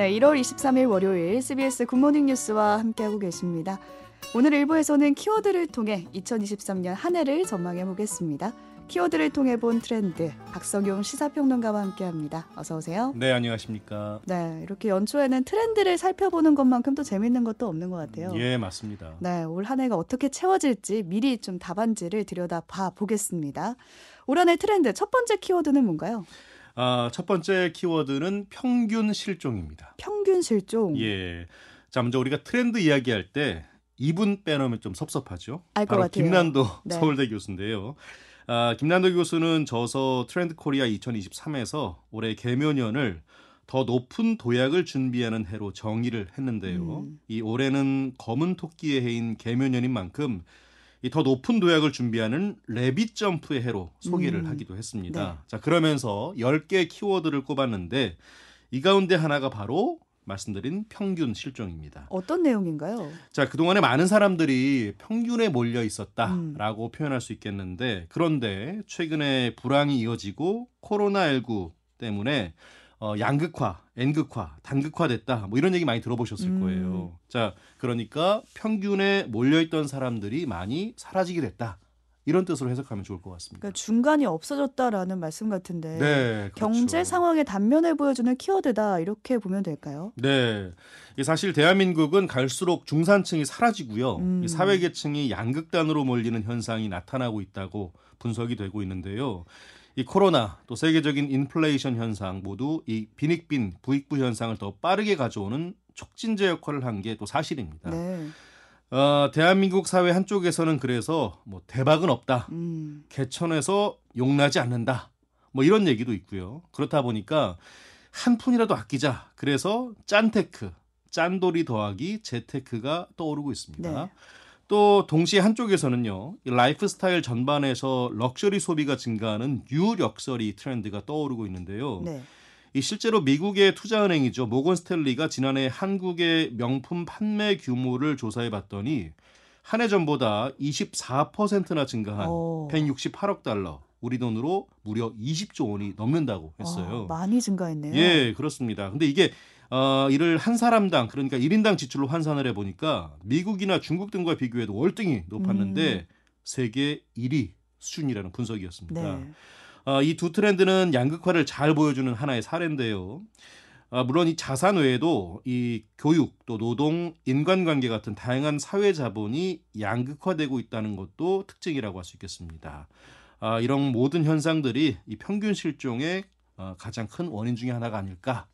네, 1월 23일 월요일 CBS 굿모닝 뉴스와 함께하고 계십니다. 오늘 일부에서는 키워드를 통해 2023년 한 해를 전망해 보겠습니다. 키워드를 통해 본 트렌드 박성용 시사평론가와 함께합니다. 어서 오세요. 네, 안녕하십니까. 네, 이렇게 연초에는 트렌드를 살펴보는 것만큼 또 재밌는 것도 없는 것 같아요. 예, 맞습니다. 네, 올 한 해가 어떻게 채워질지 미리 좀 답안지를 들여다 봐 보겠습니다. 올 한해 트렌드 첫 번째 키워드는 뭔가요? 아, 첫 번째 키워드는 평균 실종입니다. 평균 실종. 예. 자, 먼저 우리가 트렌드 이야기할 때 이분 빼놓으면 좀 섭섭하죠. 알 것 바로 같아요. 김난도 네. 서울대 교수인데요. 아, 김난도 교수는 저서 트렌드 코리아 2023에서 올해 계묘년을 더 높은 도약을 준비하는 해로 정의를 했는데요. 음. 이 올해는 검은 토끼의 해인 계묘년인 만큼 이 더 높은 도약을 준비하는 rabbit jump의 해로 소개를 음. 하기도 했습니다. 네. 자, 그러면서 10개 키워드를 꼽았는데 이 가운데 하나가 바로 말씀드린 평균 실종입니다. 어떤 내용인가요? 자, 그동안에 많은 사람들이 평균에 몰려 음. 있었다라고 표현할 수 있겠는데 그런데 최근에 불황이 이어지고 코로나19 때문에 어, 양극화, N극화, 단극화됐다. 뭐 이런 얘기 많이 들어보셨을 음. 거예요. 자, 그러니까 평균에 몰려있던 사람들이 많이 사라지게 됐다. 이런 뜻으로 해석하면 좋을 것 같습니다. 그러니까 중간이 없어졌다라는 말씀 같은데 네, 그렇죠. 경제 상황의 단면을 보여주는 키워드다 이렇게 보면 될까요? 네. 이 사실 대한민국은 갈수록 중산층이 사라지고요. 음. 이 사회 계층이 양극단으로 몰리는 현상이 나타나고 있다고 분석이 되고 있는데요. 이 코로나 또 세계적인 인플레이션 현상 모두 이 빈익빈 부익부 현상을 더 빠르게 가져오는 촉진제 역할을 한 게 또 사실입니다. 네. 어, 대한민국 사회 한쪽에서는 그래서 뭐 대박은 없다. 음. 개천에서 용나지 않는다. 뭐 이런 얘기도 있고요. 그렇다 보니까 한 푼이라도 아끼자. 그래서 짠테크, 짠돌이 더하기 재테크가 떠오르고 있습니다. 네. 또 동시에 한쪽에서는요. 이 라이프 스타일 전반에서 럭셔리 소비가 증가하는 new 럭셔리 트렌드가 떠오르고 있는데요. 네. 이 실제로 미국의 투자은행이죠. 모건 스탠리가 지난해 한국의 명품 판매 규모를 조사해 봤더니 한 해 전보다 24%나 증가한 어. 168억 달러, 우리 돈으로 무려 20조 원이 넘는다고 했어요. 아, 많이 증가했네요. 예, 그렇습니다. 근데 이게 어, 이를 한 사람당 그러니까 1인당 지출로 환산을 해 보니까 미국이나 중국 등과 비교해도 월등히 높았는데 세계 1위 수준이라는 분석이었습니다. 네. 어, 이두 트렌드는 양극화를 잘 보여주는 하나의 사례인데요. 아, 물론 이 자산 외에도 이 교육 또 노동, 인간관계 같은 다양한 사회 자본이 양극화되고 있다는 것도 특징이라고 할 수 있겠습니다. 아, 이런 모든 현상들이 이 평균 실종의 어, 가장 큰 원인 중에 하나가 아닐까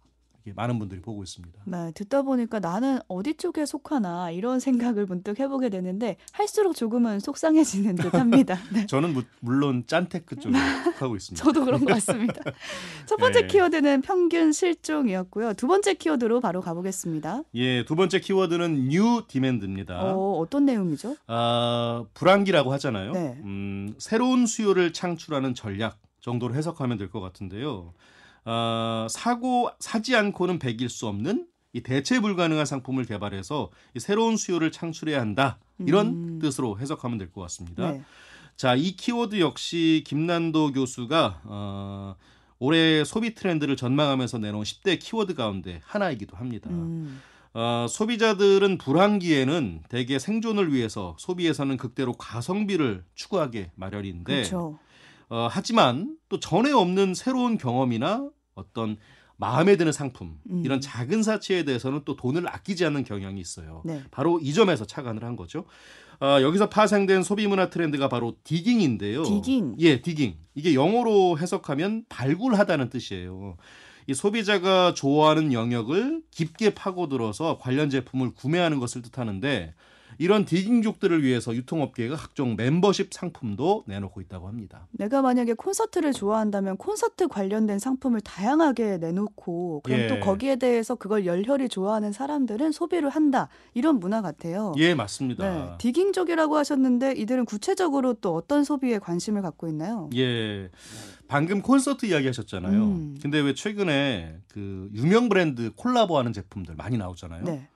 많은 분들이 보고 있습니다. 네, 듣다 보니까 나는 어디 쪽에 속하나 이런 생각을 문득 해보게 되는데 할수록 조금은 속상해지는 듯합니다. 네. 저는 무- 물론 짠테크 쪽에 하고 있습니다. 저도 그런 것 같습니다. 첫 번째 네. 키워드는 평균 실종이었고요. 두 번째 키워드로 바로 가보겠습니다. 예, 두 번째 키워드는 new demand입니다. 어, 어떤 내용이죠? 아, 불황기라고 하잖아요. 네. 음, 새로운 수요를 창출하는 전략 정도로 해석하면 될 것 같은데요. 아, 사고 사지 않고는 배길 수 없는 이 대체 불가능한 상품을 개발해서 이 새로운 수요를 창출해야 한다. 이런 음. 뜻으로 해석하면 될 것 같습니다. 네. 자, 이 키워드 역시 김난도 교수가 어, 올해 소비 트렌드를 전망하면서 내놓은 10대 키워드 가운데 하나이기도 합니다. 음, 어, 소비자들은 불황기에는 대개 생존을 위해서 소비에서는 극대로 가성비를 추구하게 마련인데 그렇죠. 어, 하지만 또 전에 없는 새로운 경험이나 어떤 마음에 드는 상품 음. 이런 작은 사치에 대해서는 또 돈을 아끼지 않는 경향이 있어요. 네. 바로 이 점에서 착안을 한 거죠. 어, 여기서 파생된 소비 문화 트렌드가 바로 디깅인데요. 디깅. 예, 디깅. 이게 영어로 해석하면 발굴하다는 뜻이에요. 이 소비자가 좋아하는 영역을 깊게 파고들어서 관련 제품을 구매하는 것을 뜻하는데 이런 디깅족들을 위해서 유통업계가 각종 멤버십 상품도 내놓고 있다고 합니다. 내가 만약에 콘서트를 좋아한다면 콘서트 관련된 상품을 다양하게 내놓고 그럼 예. 또 거기에 대해서 그걸 열혈히 좋아하는 사람들은 소비를 한다 이런 문화 같아요. 예, 네, 맞습니다. 디깅족이라고 하셨는데 이들은 구체적으로 또 어떤 소비에 관심을 갖고 있나요? 예. 방금 콘서트 이야기 하셨잖아요. 음. 근데 왜 최근에 그 유명 브랜드 콜라보하는 제품들 많이 나오잖아요. 네.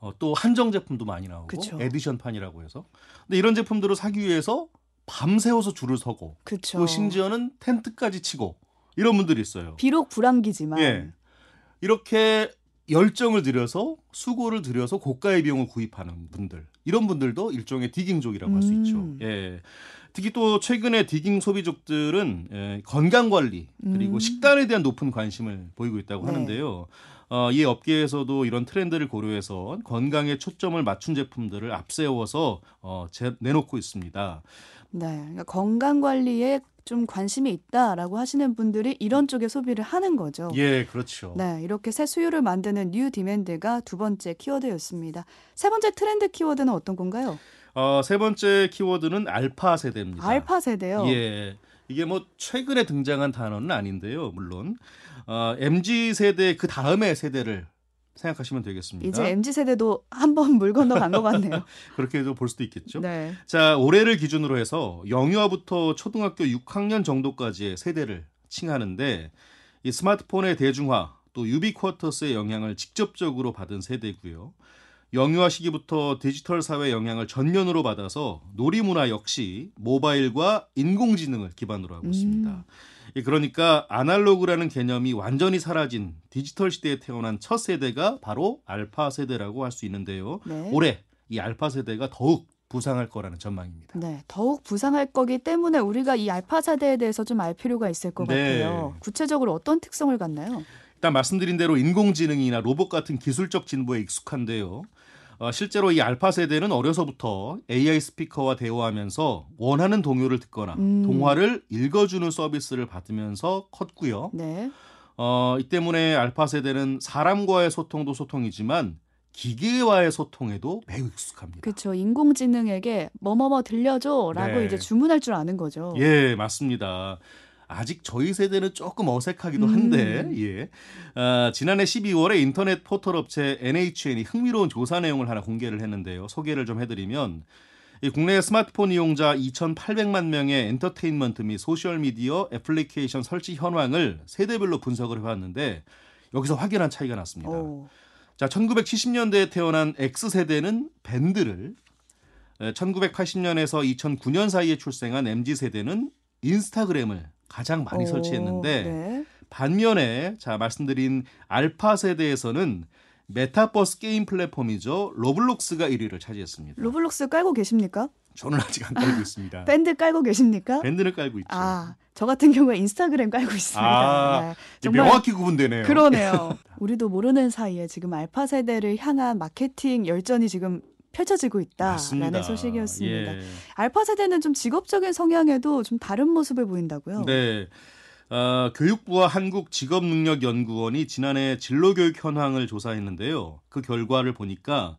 어, 또 한정 제품도 많이 나오고 그쵸. edition판이라고 해서. 근데 이런 제품들을 사기 위해서 밤새워서 줄을 서고 그렇죠. 또 심지어는 텐트까지 치고 이런 분들이 있어요. 비록 불황기지만 예. 이렇게 열정을 들여서 수고를 들여서 고가의 비용을 구입하는 분들 이런 분들도 일종의 digging족이라고 할수 있죠. 음. 예. 특히 또 최근에 digging 소비족들은 예, 건강 관리 그리고 음. 식단에 대한 높은 관심을 보이고 있다고 네. 하는데요. 어, 이 업계에서도 이런 트렌드를 고려해서 건강에 초점을 맞춘 제품들을 앞세워서 어, 제, 내놓고 있습니다. 네, 그러니까 건강 관리에 좀 관심이 있다라고 하시는 분들이 이런 쪽에 소비를 하는 거죠. 예, 그렇죠. 네, 이렇게 새 수요를 만드는 new demand가 두 번째 키워드였습니다. 세 번째 트렌드 키워드는 어떤 건가요? 어, 세 번째 키워드는 알파 세대입니다. 알파 세대요. 예. 이게 뭐 최근에 등장한 단어는 아닌데요. 물론 어, MZ 세대 그 다음의 세대를 생각하시면 되겠습니다. 이제 MZ 세대도 한 번 물 건너간 것 같네요. 그렇게도 볼 수도 있겠죠. 네. 자, 올해를 기준으로 해서 영유아부터 초등학교 6학년 정도까지의 세대를 칭하는데 이 스마트폰의 대중화 또 유비쿼터스의 영향을 직접적으로 받은 세대고요. 영유아 시기부터 디지털 사회 영향을 전면으로 받아서 놀이 문화 역시 모바일과 인공지능을 기반으로 하고 음. 있습니다. 이 그러니까 아날로그라는 개념이 완전히 사라진 디지털 시대에 태어난 첫 세대가 바로 알파 세대라고 할 수 있는데요. 네. 올해 이 알파 세대가 더욱 부상할 거라는 전망입니다. 네, 더욱 부상할 거기 때문에 우리가 이 알파 세대에 대해서 좀 알 필요가 있을 것 네. 같아요. 구체적으로 어떤 특성을 갖나요? 일단 말씀드린 대로 인공지능이나 로봇 같은 기술적 진보에 익숙한데요. 어, 실제로 이 알파 세대는 어려서부터 AI 스피커와 대화하면서 원하는 동요를 듣거나 음. 동화를 읽어주는 서비스를 받으면서 컸고요. 네. 어, 이 때문에 알파 세대는 사람과의 소통도 소통이지만 기계와의 소통에도 매우 익숙합니다. 그렇죠. 인공지능에게 뭐뭐뭐 들려줘라고 네. 이제 주문할 줄 아는 거죠. 예, 맞습니다. 아직 저희 세대는 조금 어색하기도 음. 한데, 예. 아, 지난해 12월에 인터넷 포털 업체 NHN이 흥미로운 조사 내용을 하나 공개를 했는데요. 소개를 좀 해드리면, 이 국내 스마트폰 이용자 2,800만 명의 엔터테인먼트 및 소셜미디어 애플리케이션 설치 현황을 세대별로 분석을 해봤는데, 여기서 확연한 차이가 났습니다. 오. 자, 1970년대에 태어난 X세대는 밴드를, 1980년에서 2009년 사이에 출생한 MZ세대는 인스타그램을 가장 많이 오, 설치했는데 네. 반면에 자 말씀드린 알파 세대에서는 메타버스 게임 플랫폼이죠 로블록스가 1위를 차지했습니다. 로블록스 깔고 계십니까? 저는 아직 안 깔고 있습니다. 밴드 깔고 계십니까? 밴드는 깔고 있죠. 아, 저 같은 경우에 인스타그램 깔고 있습니다. 아, 네. 정말 명확히 구분되네요. 그러네요. 우리도 모르는 사이에 지금 알파 세대를 향한 마케팅 열전이 지금 펼쳐지고 있다라는 맞습니다. 소식이었습니다. 예. 알파 세대는 좀 직업적인 성향에도 좀 다른 모습을 보인다고요. 네. 어, 교육부와 한국직업능력연구원이 지난해 진로교육 현황을 조사했는데요. 그 결과를 보니까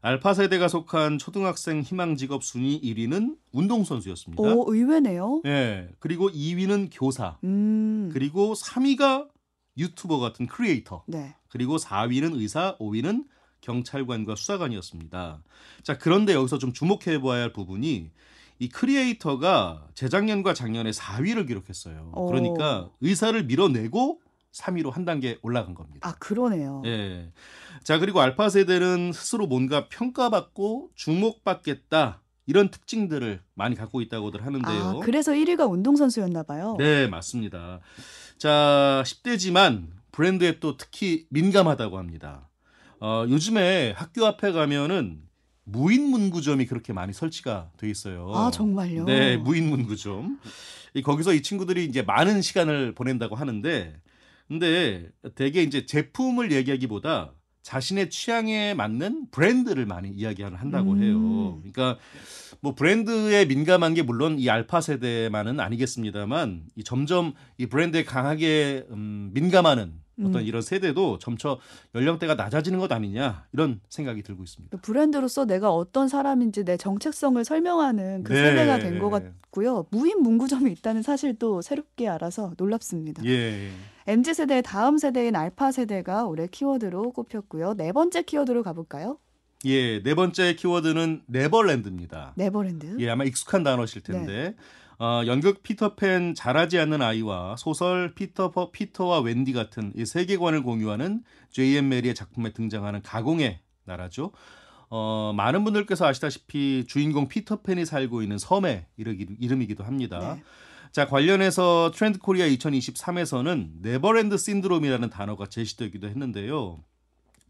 알파 세대가 속한 초등학생 희망 직업 순위 1위는 운동선수였습니다. 오, 의외네요. 예. 그리고 2위는 교사. 음. 그리고 3위가 유튜버 같은 크리에이터. 네. 그리고 4위는 의사, 5위는 경찰관과 수사관이었습니다. 자, 그런데 여기서 좀 주목해 봐야 할 부분이 이 크리에이터가 재작년과 작년에 4위를 기록했어요. 오. 그러니까 의사를 밀어내고 3위로 한 단계 올라간 겁니다. 아, 그러네요. 예. 자, 그리고 알파 세대는 스스로 뭔가 평가받고 주목받겠다. 이런 특징들을 많이 갖고 있다고들 하는데요. 아, 그래서 1위가 운동선수였나 봐요. 네, 맞습니다. 자, 10대지만 브랜드에 또 특히 민감하다고 합니다. 어, 요즘에 학교 앞에 가면은 무인 문구점이 그렇게 많이 설치가 돼 있어요. 아, 정말요? 네, 무인 문구점. 이 거기서 이 친구들이 이제 많은 시간을 보낸다고 하는데, 근데 대개 이제 제품을 얘기하기보다 자신의 취향에 맞는 브랜드를 많이 이야기한다고 음. 해요. 그러니까 뭐 브랜드에 민감한 게 물론 이 알파 세대만은 아니겠습니다만 이 점점 이 브랜드에 강하게 음, 민감하는 어떤 음. 이런 세대도 점차 연령대가 낮아지는 것 아니냐 이런 생각이 들고 있습니다. 브랜드로서 내가 어떤 사람인지 내 정체성을 설명하는 그 네. 세대가 된 것 같고요. 무인 문구점이 있다는 사실도 새롭게 알아서 놀랍습니다. 예. MZ 세대의 다음 세대인 알파 세대가 올해 키워드로 꼽혔고요. 네 번째 키워드로 가볼까요? 예, 네 번째 키워드는 네버랜드입니다. 네버랜드. 예, 아마 익숙한 단어실 텐데 어, 연극 피터팬 자라지 않는 아이와 소설 피터 피터와 웬디 같은 이 세계관을 공유하는 J.M. 배리의 작품에 등장하는 가공의 나라죠. 어, 많은 분들께서 아시다시피 주인공 피터팬이 살고 있는 섬의 이름이기도 합니다. 네. 자, 관련해서 트렌드 코리아 2023에서는 네버랜드 신드롬이라는 단어가 제시되기도 했는데요.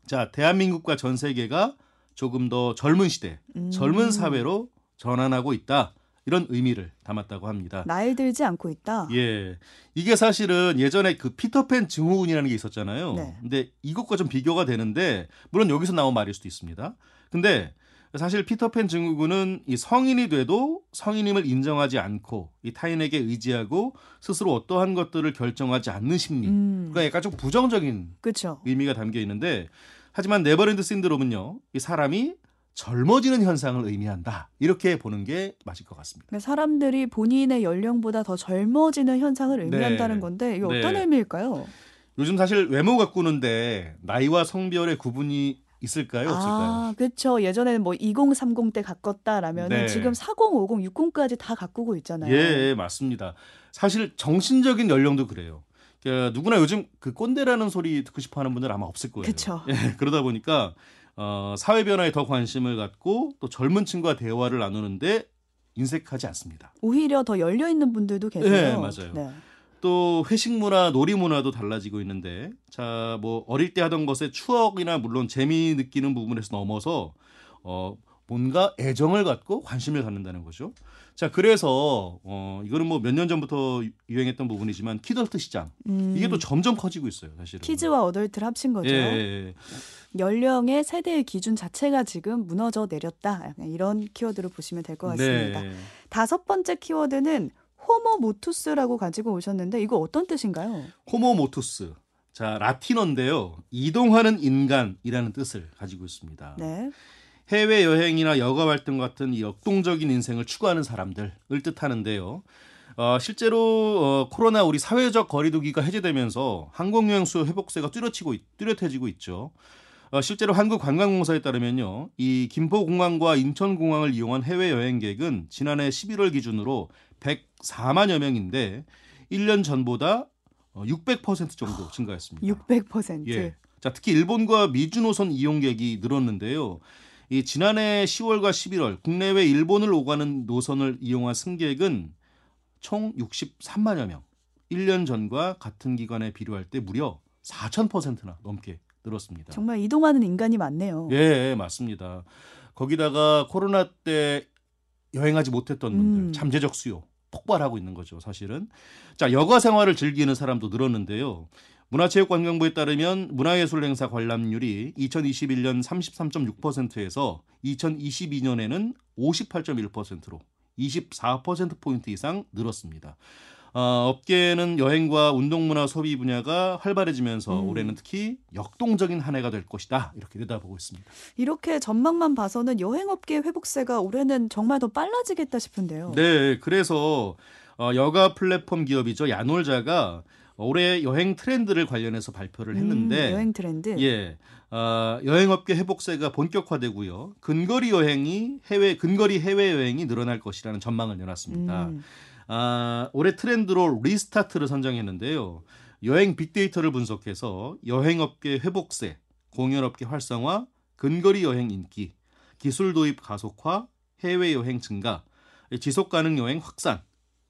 자, 대한민국과 전 세계가 조금 더 젊은 시대, 음. 젊은 사회로 전환하고 있다. 이런 의미를 담았다고 합니다. 나이 들지 않고 있다. 예. 이게 사실은 예전에 그 피터팬 증후군이라는 게 있었잖아요. 네. 근데 이것과 좀 비교가 되는데 물론 여기서 나온 말일 수도 있습니다. 근데 사실 피터팬 증후군은 이 성인이 돼도 성인임을 인정하지 않고 이 타인에게 의지하고 스스로 어떠한 것들을 결정하지 않는 심리. 음. 그러니까 약간 좀 부정적인 그렇죠. 의미가 담겨 있는데 하지만 네버랜드 신드롬은요. 이 사람이 젊어지는 현상을 의미한다. 이렇게 보는 게 맞을 것 같습니다. 그러니까 사람들이 본인의 연령보다 더 젊어지는 현상을 의미한다는 네. 건데 이게 어떤 네. 의미일까요? 요즘 사실 외모 가꾸는데 나이와 성별의 구분이 있을까요? 없을까요? 아, 그렇죠. 예전에는 뭐 2030 때 가꿨다라면 네. 지금 40, 50, 60까지 다 가꾸고 있잖아요. 예, 맞습니다. 사실 정신적인 연령도 그래요. 그러니까 누구나 요즘 그 꼰대라는 소리 듣고 싶어 하는 분들 아마 없을 거예요. 그쵸. 예, 그러다 보니까 어, 사회 변화에 더 관심을 갖고 또 젊은 층과 대화를 나누는데 인색하지 않습니다. 오히려 더 열려 있는 분들도 계세요. 네, 맞아요. 네. 또 회식 문화, 놀이 문화도 달라지고 있는데 자, 뭐 어릴 때 하던 것에 추억이나 물론 재미 느끼는 부분에서 넘어서 어 뭔가 애정을 갖고 관심을 갖는다는 거죠. 자, 그래서 어 이거는 뭐 몇 년 전부터 유행했던 부분이지만 키덜트 시장 음, 이게 또 점점 커지고 있어요, 사실은. 키즈와 어덜트를 합친 거죠. 예, 예, 예. 연령의 세대의 기준 자체가 지금 무너져 내렸다. 이런 키워드로 보시면 될 것 같습니다. 네. 다섯 번째 키워드는 호모 모투스라고 가지고 오셨는데 이거 어떤 뜻인가요? 호모 모투스. 자, 라틴어인데요. 이동하는 인간이라는 뜻을 가지고 있습니다. 네. 해외 여행이나 여가 활동 같은 이 역동적인 인생을 추구하는 사람들을 뜻하는데요. 어, 실제로 어, 코로나 우리 사회적 거리두기가 해제되면서 항공여행 수요 회복세가 뚜렷치고 있- 뚜렷해지고 있죠. 어, 실제로 한국관광공사에 따르면요, 이 김포공항과 인천공항을 이용한 해외 여행객은 지난해 11월 기준으로 104만여 명인데 1년 전보다 어, 600% 정도 증가했습니다. 600%. 예. 자, 특히 일본과 미주 노선 이용객이 늘었는데요. 이 지난해 10월과 11월 국내외 일본을 오가는 노선을 이용한 승객은 총 63만여 명. 1년 전과 같은 기간에 비교할 때 무려 4,000%나 넘게 늘었습니다. 정말 이동하는 인간이 많네요. 예, 맞습니다. 거기다가 코로나 때 여행하지 못했던 분들 음. 잠재적 수요 폭발하고 있는 거죠, 사실은. 자, 여가 생활을 즐기는 사람도 늘었는데요. 문화체육관광부에 따르면 문화예술 행사 관람률이 2021년 33.6%에서 2022년에는 58.1%로 24% 포인트 이상 늘었습니다. 어, 업계는 여행과 운동문화 소비 분야가 활발해지면서 음. 올해는 특히 역동적인 한 해가 될 것이다 이렇게 내다보고 있습니다. 이렇게 전망만 봐서는 여행업계 회복세가 올해는 정말 더 빨라지겠다 싶은데요. 네, 그래서 어, 여가 플랫폼 기업이죠 야놀자가 올해 여행 트렌드를 관련해서 발표를 했는데 음, 여행 트렌드. 예, 어, 여행업계 회복세가 본격화되고요. 근거리 여행이 해외 근거리 해외 여행이 늘어날 것이라는 전망을 내놨습니다. 음, 아, 올해 트렌드로 리스타트를 선정했는데요. 여행 빅데이터를 분석해서 여행업계 회복세, 공연업계 활성화, 근거리 여행 인기, 기술 도입 가속화, 해외 여행 증가, 지속 가능 여행 확산,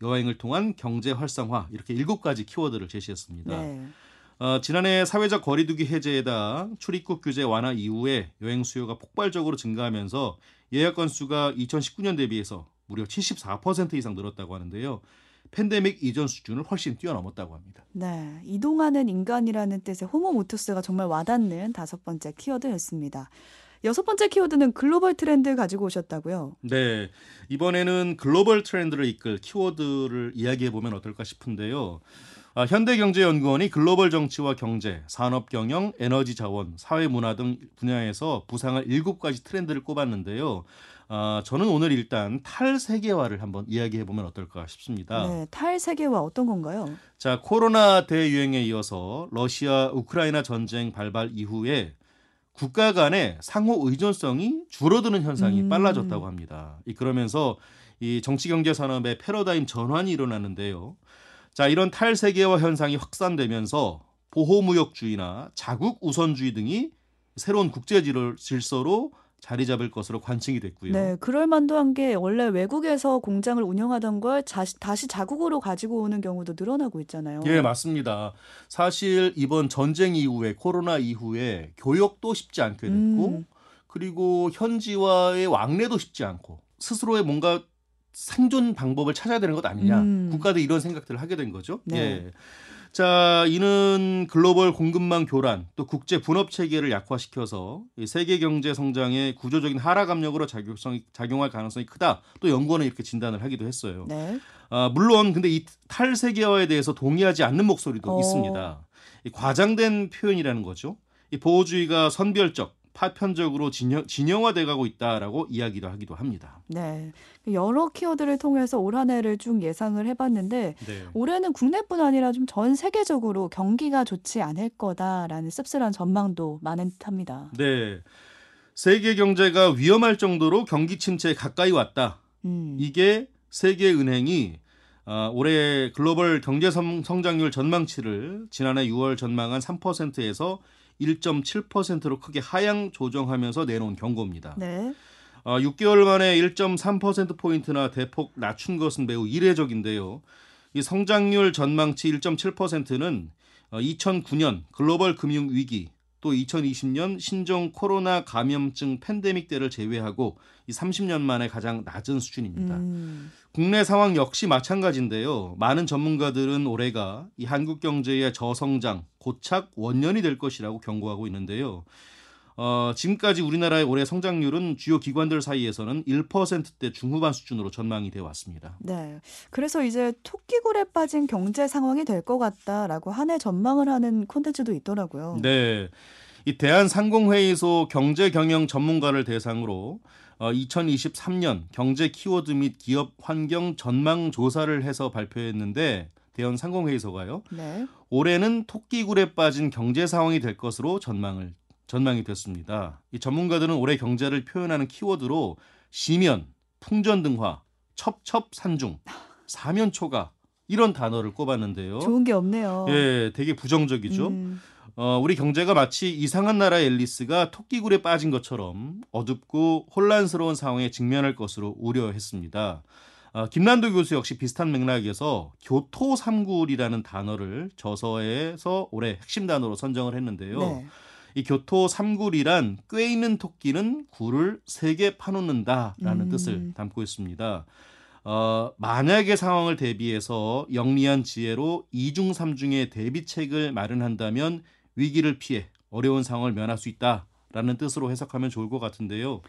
여행을 통한 경제 활성화 이렇게 일곱 가지 키워드를 제시했습니다. 네. 어, 지난해 사회적 거리두기 해제에다 출입국 규제 완화 이후에 여행 수요가 폭발적으로 증가하면서 예약 건수가 2019년 대비해서 무려 74% 이상 늘었다고 하는데요. 팬데믹 이전 수준을 훨씬 뛰어넘었다고 합니다. 네, 이동하는 인간이라는 뜻의 호모 모투스가 정말 와닿는 다섯 번째 키워드였습니다. 여섯 번째 키워드는 글로벌 트렌드 가지고 오셨다고요. 네, 이번에는 글로벌 트렌드를 이끌 키워드를 이야기해 보면 어떨까 싶은데요. 아, 현대경제연구원이 글로벌 정치와 경제, 산업 경영, 에너지 자원, 사회 문화 등 분야에서 부상할 일곱 가지 트렌드를 꼽았는데요. 아, 저는 오늘 일단 탈세계화를 한번 이야기해 보면 어떨까 싶습니다. 네, 탈세계화 어떤 건가요? 자, 코로나 대유행에 이어서 러시아 우크라이나 전쟁 발발 이후에 국가 간의 상호 의존성이 줄어드는 현상이 음. 빨라졌다고 합니다. 이 그러면서 이 정치 경제 산업의 패러다임 전환이 일어나는데요. 자, 이런 탈세계화 현상이 확산되면서 보호무역주의나 자국 우선주의 등이 새로운 국제 질서로 자리 잡을 것으로 관측이 됐고요. 네, 그럴 만도 한 게 원래 외국에서 공장을 운영하던 걸 다시, 다시 자국으로 가지고 오는 경우도 늘어나고 있잖아요. 예, 맞습니다. 사실 이번 전쟁 이후에 코로나 이후에 교역도 쉽지 않게 됐고 음. 그리고 현지와의 왕래도 쉽지 않고 스스로의 뭔가 생존 방법을 찾아야 되는 것 아니냐. 음. 국가도 이런 생각들을 하게 된 거죠. 네. 예. 자, 이는 글로벌 공급망 교란, 또 국제 분업 체계를 약화시켜서 이 세계 경제 성장에 구조적인 하락 압력으로 작용성이 작용할 가능성이 크다. 또 연구원은 이렇게 진단을 하기도 했어요. 네. 아, 물론 근데 이 탈세계화에 대해서 동의하지 않는 목소리도 어. 있습니다. 이 과장된 표현이라는 거죠. 이 보호주의가 선별적, 파편적으로 진영, 진영화돼 가고 있다라고 이야기도 하기도 합니다. 네. 여러 키워드를 통해서 올 한 해를 쭉 예상을 해봤는데 네. 올해는 국내뿐 아니라 좀 전 세계적으로 경기가 좋지 않을 거다라는 씁쓸한 전망도 많은 듯합니다. 네. 세계 경제가 위험할 정도로 경기 침체에 가까이 왔다. 음. 이게 세계은행이 아, 올해 글로벌 경제 성- 성장률 전망치를 지난해 6월 전망한 3%에서 1.7%로 크게 하향 조정하면서 내놓은 경고입니다. 네. 아, 6개월 만에 1.3%포인트나 대폭 낮춘 것은 매우 이례적인데요. 이 성장률 전망치 1.7%는 2009년 글로벌 금융 위기 또 2020년 신종 코로나 감염증 팬데믹 때를 제외하고 이 30년 만에 가장 낮은 수준입니다. 음. 국내 상황 역시 마찬가지인데요. 많은 전문가들은 올해가 이 한국 경제의 저성장, 고착 원년이 될 것이라고 경고하고 있는데요. 어, 지금까지 우리나라의 올해 성장률은 주요 기관들 사이에서는 1%대 중후반 수준으로 전망이 되어 왔습니다. 네. 그래서 이제 토끼굴에 빠진 경제 상황이 될 것 같다라고 한 해 전망을 하는 콘텐츠도 있더라고요. 네. 이 대한상공회의소 경제경영 전문가를 대상으로 어, 2023년 경제 키워드 및 기업 환경 전망 조사를 해서 발표했는데 대한상공회의소가요. 네. 올해는 토끼굴에 빠진 경제 상황이 될 것으로 전망을 전망이 됐습니다. 이 전문가들은 올해 경제를 표현하는 키워드로 시면, 풍전등화, 첩첩산중, 사면초가 이런 단어를 꼽았는데요. 좋은 게 없네요. 예, 되게 부정적이죠. 음. 어, 우리 경제가 마치 이상한 나라 앨리스가 토끼굴에 빠진 것처럼 어둡고 혼란스러운 상황에 직면할 것으로 우려했습니다. 어, 김난도 교수 역시 비슷한 맥락에서 교토 삼굴이라는 단어를 저서에서 올해 핵심 단어로 선정을 했는데요. 네. 이 교토 삼굴이란 꽤 있는 토끼는 굴을 세 개 파놓는다라는 음. 뜻을 담고 있습니다. 어, 만약의 상황을 대비해서 영리한 지혜로 이중 삼중의 대비책을 마련한다면 위기를 피해 어려운 상황을 면할 수 있다라는 뜻으로 해석하면 좋을 것 같은데요.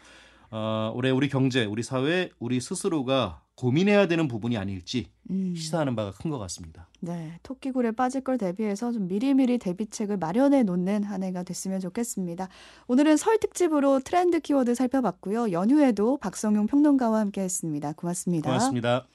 어, 올해 우리 경제, 우리 사회, 우리 스스로가 고민해야 되는 부분이 아닐지 음. 시사하는 바가 큰 것 같습니다. 네, 토끼굴에 빠질 걸 대비해서 좀 미리미리 대비책을 마련해 놓는 한 해가 됐으면 좋겠습니다. 오늘은 설 특집으로 트렌드 키워드 살펴봤고요. 연휴에도 박성용 평론가와 함께했습니다. 고맙습니다. 고맙습니다.